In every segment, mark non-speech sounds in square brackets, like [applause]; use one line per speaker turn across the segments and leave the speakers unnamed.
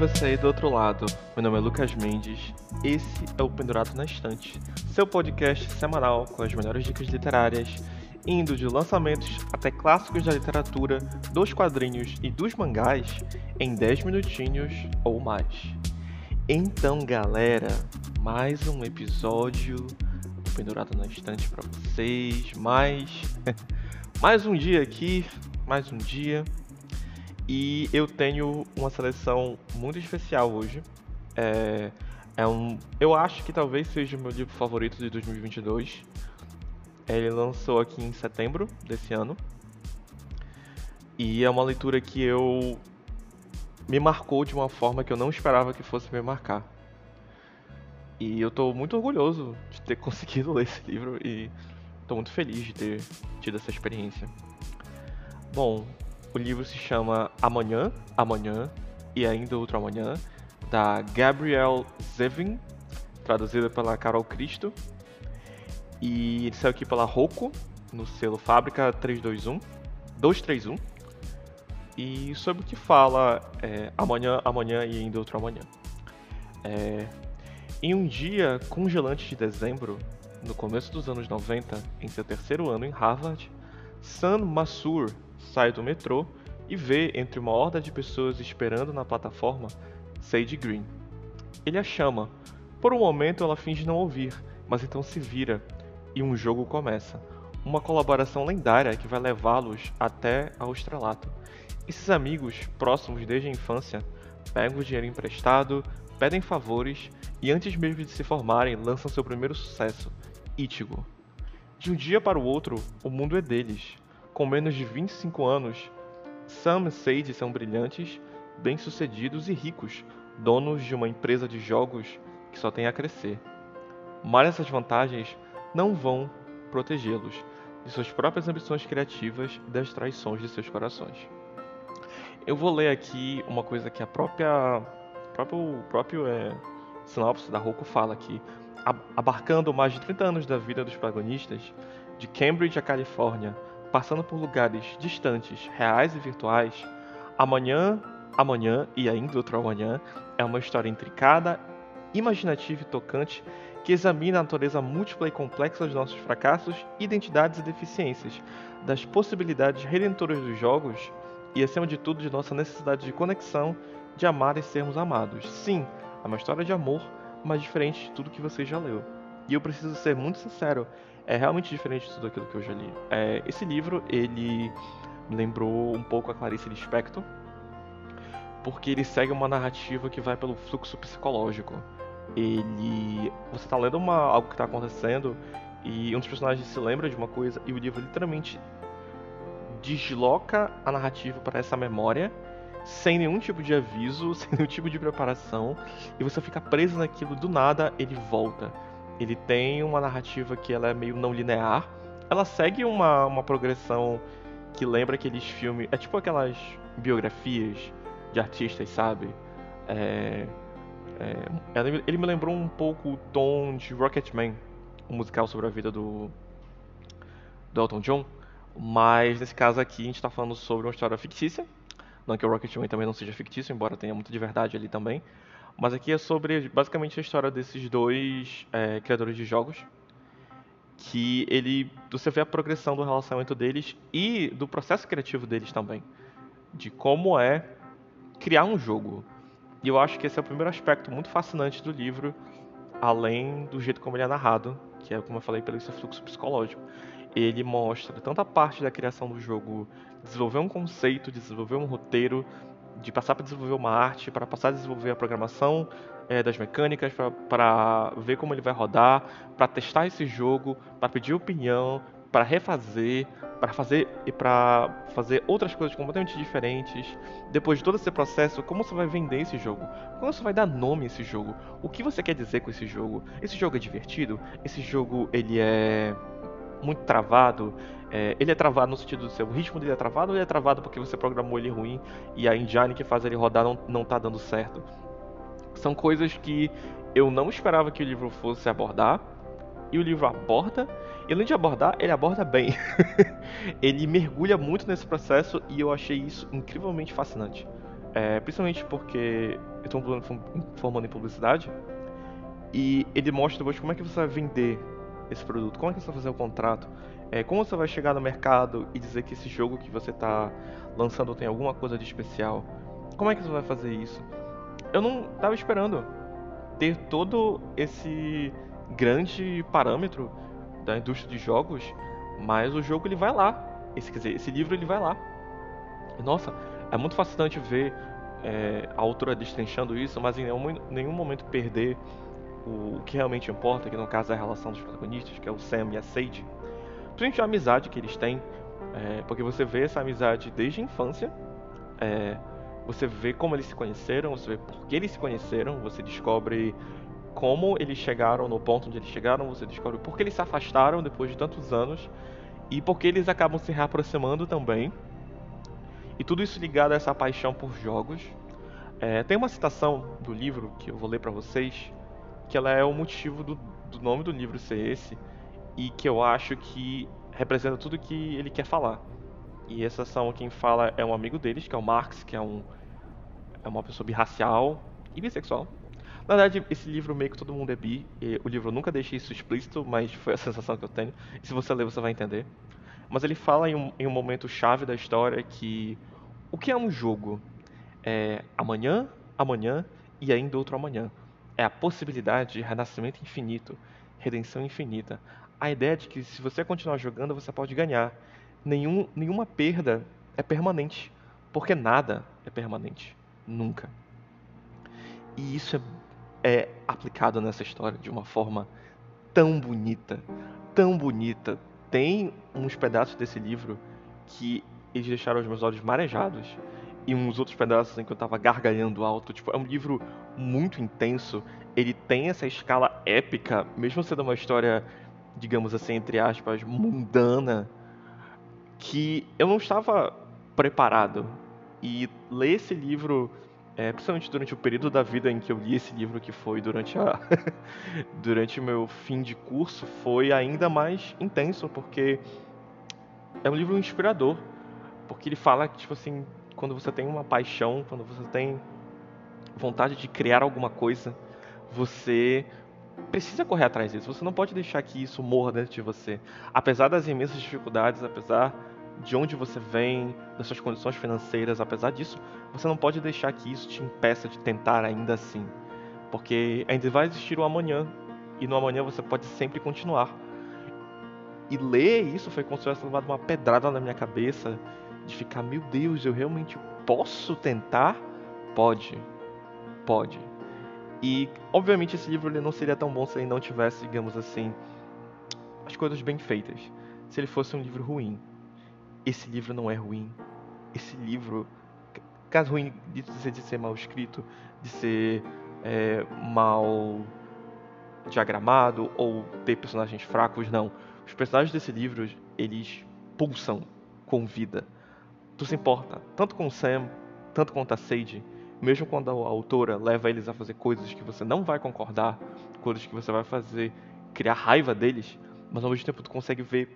Você aí do outro lado. Meu nome é Lucas Mendes. Esse é o Pendurado na Estante, seu podcast semanal com as melhores dicas literárias, indo de lançamentos até clássicos da literatura, dos quadrinhos e dos mangás em 10 minutinhos ou mais. Então, galera, mais um episódio do Pendurado na Estante para vocês, mais [laughs] mais um dia aqui, mais um dia. E eu tenho uma seleção muito especial hoje. É, é um, eu acho que talvez seja o meu livro favorito de 2022. Ele lançou aqui em setembro desse ano. E é uma leitura que eu me marcou de uma forma que eu não esperava que fosse me marcar. E eu estou muito orgulhoso de ter [laughs] conseguido ler esse livro e estou muito feliz de ter tido essa experiência. Bom, o livro se chama Amanhã, Amanhã e Ainda Outro Amanhã, da Gabrielle Zevin, traduzida pela Carol Cristo. E ele saiu aqui pela Roku, no selo Fábrica 321, 231. E sobre o que fala é, Amanhã, Amanhã e Ainda Outro Amanhã. É, em um dia congelante de dezembro, no começo dos anos 90, em seu terceiro ano em Harvard, Sam Massur sai do metrô e vê entre uma horda de pessoas esperando na plataforma Sage Green. Ele a chama. Por um momento ela finge não ouvir, mas então se vira e um jogo começa. Uma colaboração lendária que vai levá-los até ao estrelato. Esses amigos, próximos desde a infância, pegam o dinheiro emprestado, pedem favores e antes mesmo de se formarem lançam seu primeiro sucesso, Ichigo. De um dia para o outro, o mundo é deles. Com menos de 25 anos, Sam e Sage são brilhantes, bem-sucedidos e ricos, donos de uma empresa de jogos que só tem a crescer. Mas essas vantagens não vão protegê-los de suas próprias ambições criativas e das traições de seus corações. Eu vou ler aqui uma coisa que a própria próprio, próprio é, sinopse da Roku fala aqui, abarcando mais de 30 anos da vida dos protagonistas, de Cambridge à Califórnia, passando por lugares distantes, reais e virtuais, amanhã, amanhã e ainda outro amanhã é uma história intricada, imaginativa e tocante que examina a natureza múltipla e complexa dos nossos fracassos, identidades e deficiências, das possibilidades redentoras dos jogos e, acima de tudo, de nossa necessidade de conexão, de amar e sermos amados. Sim, é uma história de amor, mas diferente de tudo que você já leu. E eu preciso ser muito sincero, é realmente diferente de tudo aquilo que eu já li. É, esse livro, ele me lembrou um pouco a Clarice Lispector, porque ele segue uma narrativa que vai pelo fluxo psicológico. Ele, você está lendo uma, algo que está acontecendo e um dos personagens se lembra de uma coisa e o livro literalmente desloca a narrativa para essa memória sem nenhum tipo de aviso, [laughs] sem nenhum tipo de preparação, e você fica preso naquilo do nada, ele volta. Ele tem uma narrativa que ela é meio não linear. Ela segue uma, uma progressão que lembra aqueles filmes. É tipo aquelas biografias de artistas, sabe? É, é, ele me lembrou um pouco o tom de Rocketman, um musical sobre a vida do, do Elton John. Mas nesse caso aqui a gente está falando sobre uma história fictícia. Não que o Rocketman também não seja fictício, embora tenha muito de verdade ali também. Mas aqui é sobre basicamente a história desses dois é, criadores de jogos. Que ele. Você vê a progressão do relacionamento deles e do processo criativo deles também. De como é criar um jogo. E eu acho que esse é o primeiro aspecto muito fascinante do livro, além do jeito como ele é narrado, que é como eu falei, pelo esse fluxo psicológico. Ele mostra tanta parte da criação do jogo, desenvolver um conceito, desenvolver um roteiro, de passar para desenvolver uma arte, para passar a desenvolver a programação é, das mecânicas, para ver como ele vai rodar, para testar esse jogo, para pedir opinião, para refazer, para fazer e para fazer outras coisas completamente diferentes. Depois de todo esse processo, como você vai vender esse jogo? Como você vai dar nome a esse jogo? O que você quer dizer com esse jogo? Esse jogo é divertido? Esse jogo ele é muito travado? É, ele é travado no sentido do seu ritmo dele é travado ou ele é travado porque você programou ele ruim e a engine que faz ele rodar não, não tá dando certo? São coisas que eu não esperava que o livro fosse abordar e o livro aborda. E além de abordar, ele aborda bem. [laughs] ele mergulha muito nesse processo e eu achei isso incrivelmente fascinante. é, principalmente porque eu estou formando em publicidade e ele mostra depois como é que você vai vender esse produto, como é que você vai fazer o contrato, é, como você vai chegar no mercado e dizer que esse jogo que você está lançando tem alguma coisa de especial, como é que você vai fazer isso? Eu não estava esperando ter todo esse grande parâmetro da indústria de jogos, mas o jogo ele vai lá, esse, quer dizer, esse livro ele vai lá. Nossa, é muito fascinante ver é, a autora destrinchando isso, mas em nenhum, nenhum momento perder o, que realmente importa, que no caso é a relação dos protagonistas, que é o Sam e a Sage. Principalmente a amizade que eles têm, é, porque você vê essa amizade desde a infância, é, você vê como eles se conheceram, você vê por que eles se conheceram, você descobre como eles chegaram no ponto onde eles chegaram, você descobre por que eles se afastaram depois de tantos anos e por que eles acabam se reaproximando também. E tudo isso ligado a essa paixão por jogos. É, tem uma citação do livro que eu vou ler para vocês, que ela é o motivo do, do nome do livro ser esse, e que eu acho que representa tudo que ele quer falar. E essa são quem fala é um amigo deles, que é o Marx, que é um é uma pessoa birracial e bissexual. Na verdade, esse livro meio que todo mundo é bi. o livro nunca deixei isso explícito, mas foi a sensação que eu tenho. E se você ler, você vai entender. Mas ele fala em um, em um momento chave da história que o que é um jogo? É amanhã, amanhã e ainda outro amanhã. É a possibilidade de renascimento infinito, redenção infinita. A ideia de que se você continuar jogando, você pode ganhar. Nenhum, nenhuma perda é permanente, porque nada é permanente. Nunca. E isso é, é aplicado nessa história de uma forma tão bonita, tão bonita. Tem uns pedaços desse livro que eles deixaram os meus olhos marejados. E uns outros pedaços em que eu tava gargalhando alto. Tipo, é um livro muito intenso. Ele tem essa escala épica, mesmo sendo uma história, digamos assim, entre aspas, mundana, que eu não estava preparado. E ler esse livro, é, principalmente durante o período da vida em que eu li esse livro, que foi durante a [laughs] durante meu fim de curso, foi ainda mais intenso, porque é um livro inspirador porque ele fala que, tipo assim, quando você tem uma paixão, quando você tem vontade de criar alguma coisa, você precisa correr atrás disso. Você não pode deixar que isso morra dentro de você. Apesar das imensas dificuldades, apesar de onde você vem, das suas condições financeiras, apesar disso, você não pode deixar que isso te impeça de tentar ainda assim. Porque ainda vai existir o amanhã, e no amanhã você pode sempre continuar. E ler isso foi como se tivesse levado uma pedrada na minha cabeça de ficar, meu Deus, eu realmente posso tentar? Pode, pode. E, obviamente, esse livro ele não seria tão bom se ele não tivesse, digamos assim, as coisas bem feitas. Se ele fosse um livro ruim. Esse livro não é ruim. Esse livro, caso ruim de ser, de ser mal escrito, de ser é, mal diagramado ou ter personagens fracos, não. Os personagens desse livro, eles pulsam com vida tu se importa tanto com o Sam, tanto quanto a Sage, mesmo quando a autora leva eles a fazer coisas que você não vai concordar, coisas que você vai fazer criar raiva deles, mas ao mesmo tempo tu consegue ver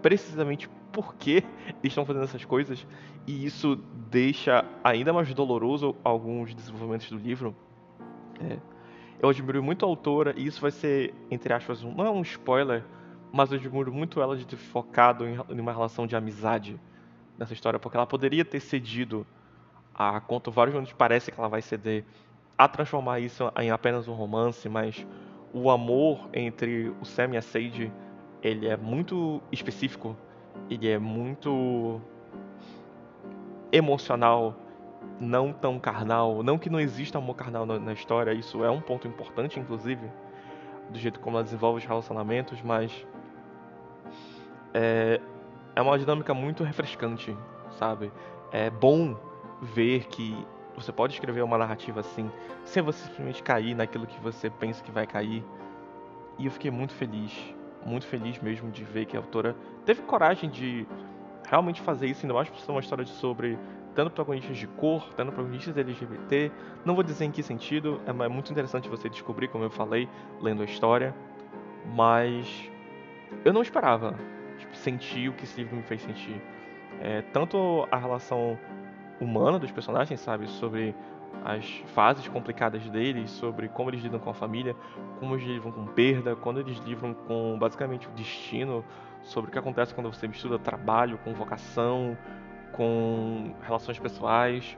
precisamente por que [laughs] eles estão fazendo essas coisas e isso deixa ainda mais doloroso alguns desenvolvimentos do livro. É, eu admiro muito a autora e isso vai ser, entre aspas, um, não é um spoiler, mas eu admiro muito ela de ter focado em, em uma relação de amizade nessa história, porque ela poderia ter cedido a quanto vários momentos. Parece que ela vai ceder a transformar isso em apenas um romance, mas o amor entre o Sam e a Sage, ele é muito específico, ele é muito emocional, não tão carnal, não que não exista amor carnal na, na história, isso é um ponto importante inclusive, do jeito como ela desenvolve os relacionamentos, mas é, é uma dinâmica muito refrescante, sabe? É bom ver que você pode escrever uma narrativa assim, sem você simplesmente cair naquilo que você pensa que vai cair. E eu fiquei muito feliz, muito feliz mesmo de ver que a autora teve coragem de realmente fazer isso, ainda mais por ser uma história sobre tanto protagonistas de cor, tanto protagonistas LGBT. Não vou dizer em que sentido, é, é muito interessante você descobrir, como eu falei, lendo a história. Mas eu não esperava tipo, sentir o que esse livro me fez sentir. É, tanto a relação humana dos personagens, sabe? Sobre as fases complicadas deles, sobre como eles lidam com a família, como eles lidam com perda, quando eles lidam com basicamente o destino, sobre o que acontece quando você mistura trabalho com vocação, com relações pessoais.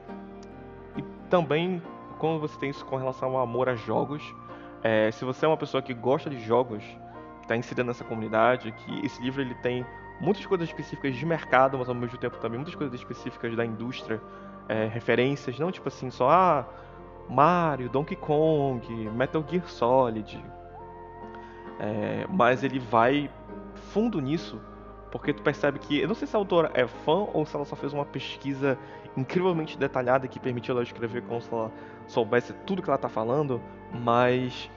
E também como você tem isso com relação ao amor a jogos. É, se você é uma pessoa que gosta de jogos, está inserida nessa comunidade, que esse livro ele tem muitas coisas específicas de mercado, mas ao mesmo tempo também muitas coisas específicas da indústria, é, referências, não tipo assim, só ah, Mario, Donkey Kong, Metal Gear Solid. É, mas ele vai fundo nisso, porque tu percebe que, eu não sei se a autora é fã ou se ela só fez uma pesquisa incrivelmente detalhada que permitiu ela escrever como se ela soubesse tudo que ela está falando, mas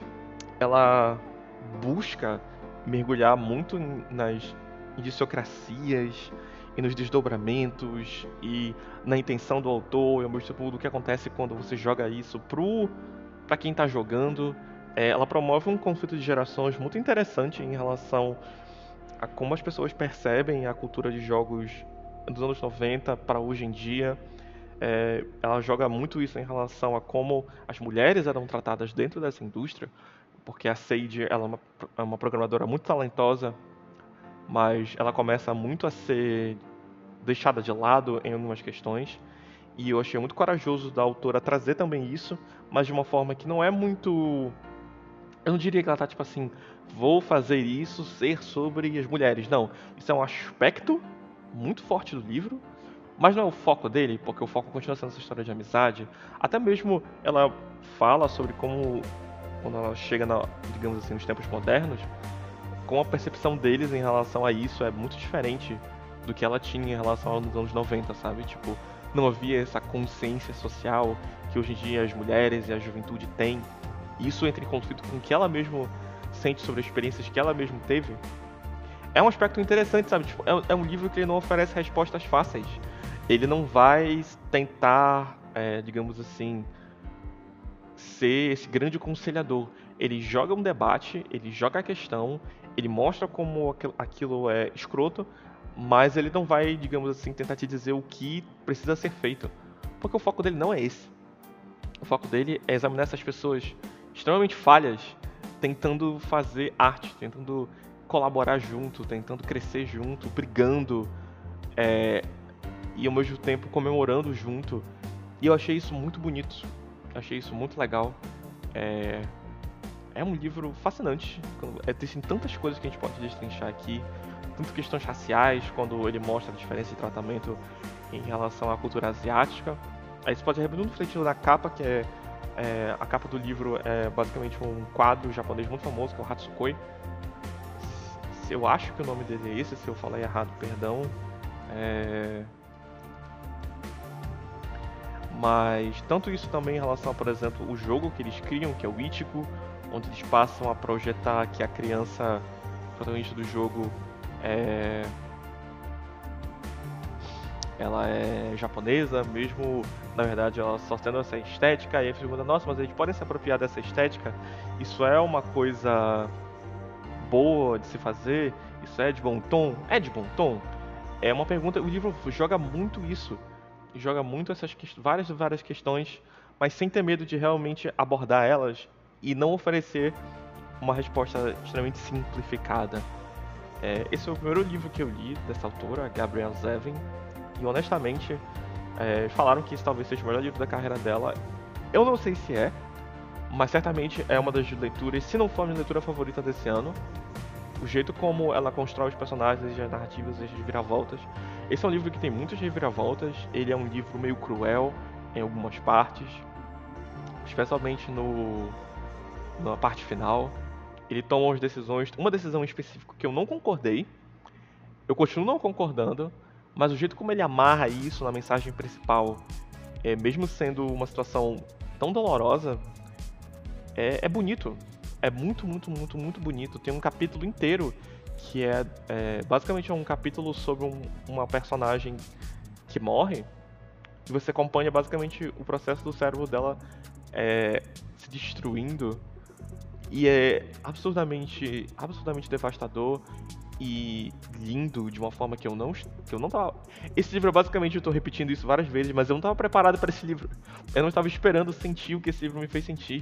ela busca mergulhar muito nas indiciocracias e nos desdobramentos e na intenção do autor e ao mesmo tempo do que acontece quando você joga isso pro para quem está jogando. É, ela promove um conflito de gerações muito interessante em relação a como as pessoas percebem a cultura de jogos dos anos 90 para hoje em dia. É, ela joga muito isso em relação a como as mulheres eram tratadas dentro dessa indústria, porque a Sage ela é uma, é uma programadora muito talentosa mas ela começa muito a ser deixada de lado em algumas questões. E eu achei muito corajoso da autora trazer também isso, mas de uma forma que não é muito. Eu não diria que ela tá tipo assim, vou fazer isso ser sobre as mulheres. Não. Isso é um aspecto muito forte do livro, mas não é o foco dele, porque o foco continua sendo essa história de amizade. Até mesmo ela fala sobre como, quando ela chega, na, digamos assim, nos tempos modernos, com a percepção deles em relação a isso é muito diferente do que ela tinha em relação aos anos 90, sabe? Tipo, não havia essa consciência social que hoje em dia as mulheres e a juventude têm. Isso entra em conflito com o que ela mesma sente sobre as experiências que ela mesma teve. É um aspecto interessante, sabe? Tipo, é, é, um livro que ele não oferece respostas fáceis. Ele não vai tentar, é, digamos assim, ser esse grande conselhador. Ele joga um debate, ele joga a questão, ele mostra como aquilo é escroto, mas ele não vai, digamos assim, tentar te dizer o que precisa ser feito. Porque o foco dele não é esse. O foco dele é examinar essas pessoas extremamente falhas, tentando fazer arte, tentando colaborar junto, tentando crescer junto, brigando é, e ao mesmo tempo comemorando junto. E eu achei isso muito bonito, achei isso muito legal. É, é um livro fascinante. É, tem tantas coisas que a gente pode destrinchar aqui, tanto questões raciais, quando ele mostra a diferença de tratamento em relação à cultura asiática. Aí você pode ver no fletinho da capa, que é, é, a capa do livro é basicamente um quadro japonês muito famoso, que é o Hatsukoi. Eu acho que o nome dele é esse, se eu falei errado, perdão. É... Mas tanto isso também em relação por exemplo, o jogo que eles criam, que é o Ichigo, onde eles passam a projetar que a criança protagonista do jogo é ela é japonesa, mesmo na verdade ela só tendo essa estética, e aí pergunta, nossa, mas eles podem se apropriar dessa estética? Isso é uma coisa boa de se fazer? Isso é de bom tom? É de bom tom? É uma pergunta, o livro joga muito isso, joga muito essas várias várias questões, mas sem ter medo de realmente abordar elas e não oferecer uma resposta extremamente simplificada. É, esse é o primeiro livro que eu li dessa autora, Gabrielle Zevin, e honestamente é, falaram que esse talvez seja o melhor livro da carreira dela. Eu não sei se é, mas certamente é uma das leituras, se não for a minha leitura favorita desse ano. O jeito como ela constrói os personagens, as narrativas, as reviravoltas. Esse é um livro que tem muitas reviravoltas. Ele é um livro meio cruel em algumas partes, especialmente no na parte final, ele toma umas decisões, uma decisão específica que eu não concordei, eu continuo não concordando, mas o jeito como ele amarra isso na mensagem principal, é, mesmo sendo uma situação tão dolorosa, é, é bonito. É muito, muito, muito, muito bonito. Tem um capítulo inteiro que é, é basicamente um capítulo sobre um, uma personagem que morre e você acompanha basicamente o processo do cérebro dela é, se destruindo e é absurdamente, absurdamente devastador. e lindo de uma forma que eu não que eu não tava. Esse livro basicamente eu tô repetindo isso várias vezes, mas eu não tava preparado para esse livro. Eu não estava esperando sentir o que esse livro me fez sentir.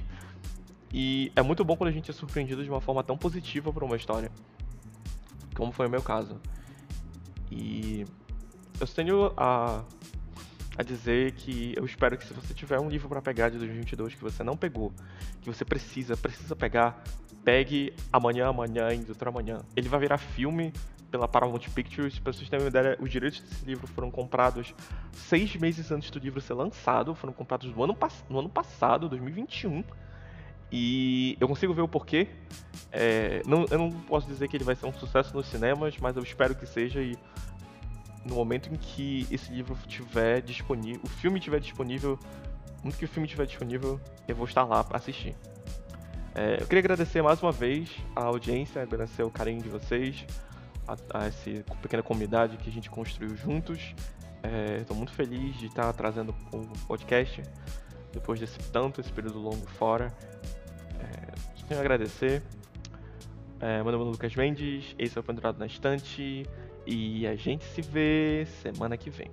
E é muito bom quando a gente é surpreendido de uma forma tão positiva por uma história, como foi o meu caso. E eu tenho a a dizer que eu espero que se você tiver um livro para pegar de 2022 que você não pegou, que você precisa, precisa pegar, pegue amanhã, amanhã e outro amanhã. Ele vai virar filme pela Paramount Pictures. Para vocês terem uma ideia, os direitos desse livro foram comprados seis meses antes do livro ser lançado. Foram comprados no ano, no ano passado, 2021. E eu consigo ver o porquê. É, não, eu não posso dizer que ele vai ser um sucesso nos cinemas, mas eu espero que seja. E no momento em que esse livro estiver disponível, o filme estiver disponível, muito que o filme estiver disponível, eu vou estar lá para assistir. É, eu queria agradecer mais uma vez a audiência, agradecer o carinho de vocês, a, a essa pequena comunidade que a gente construiu juntos. Estou é, muito feliz de estar trazendo o podcast depois desse tanto, esse período longo fora. Tenho a agradecer. É, meu nome é Lucas Mendes, esse é o Pendurado na Estante e a gente se vê semana que vem.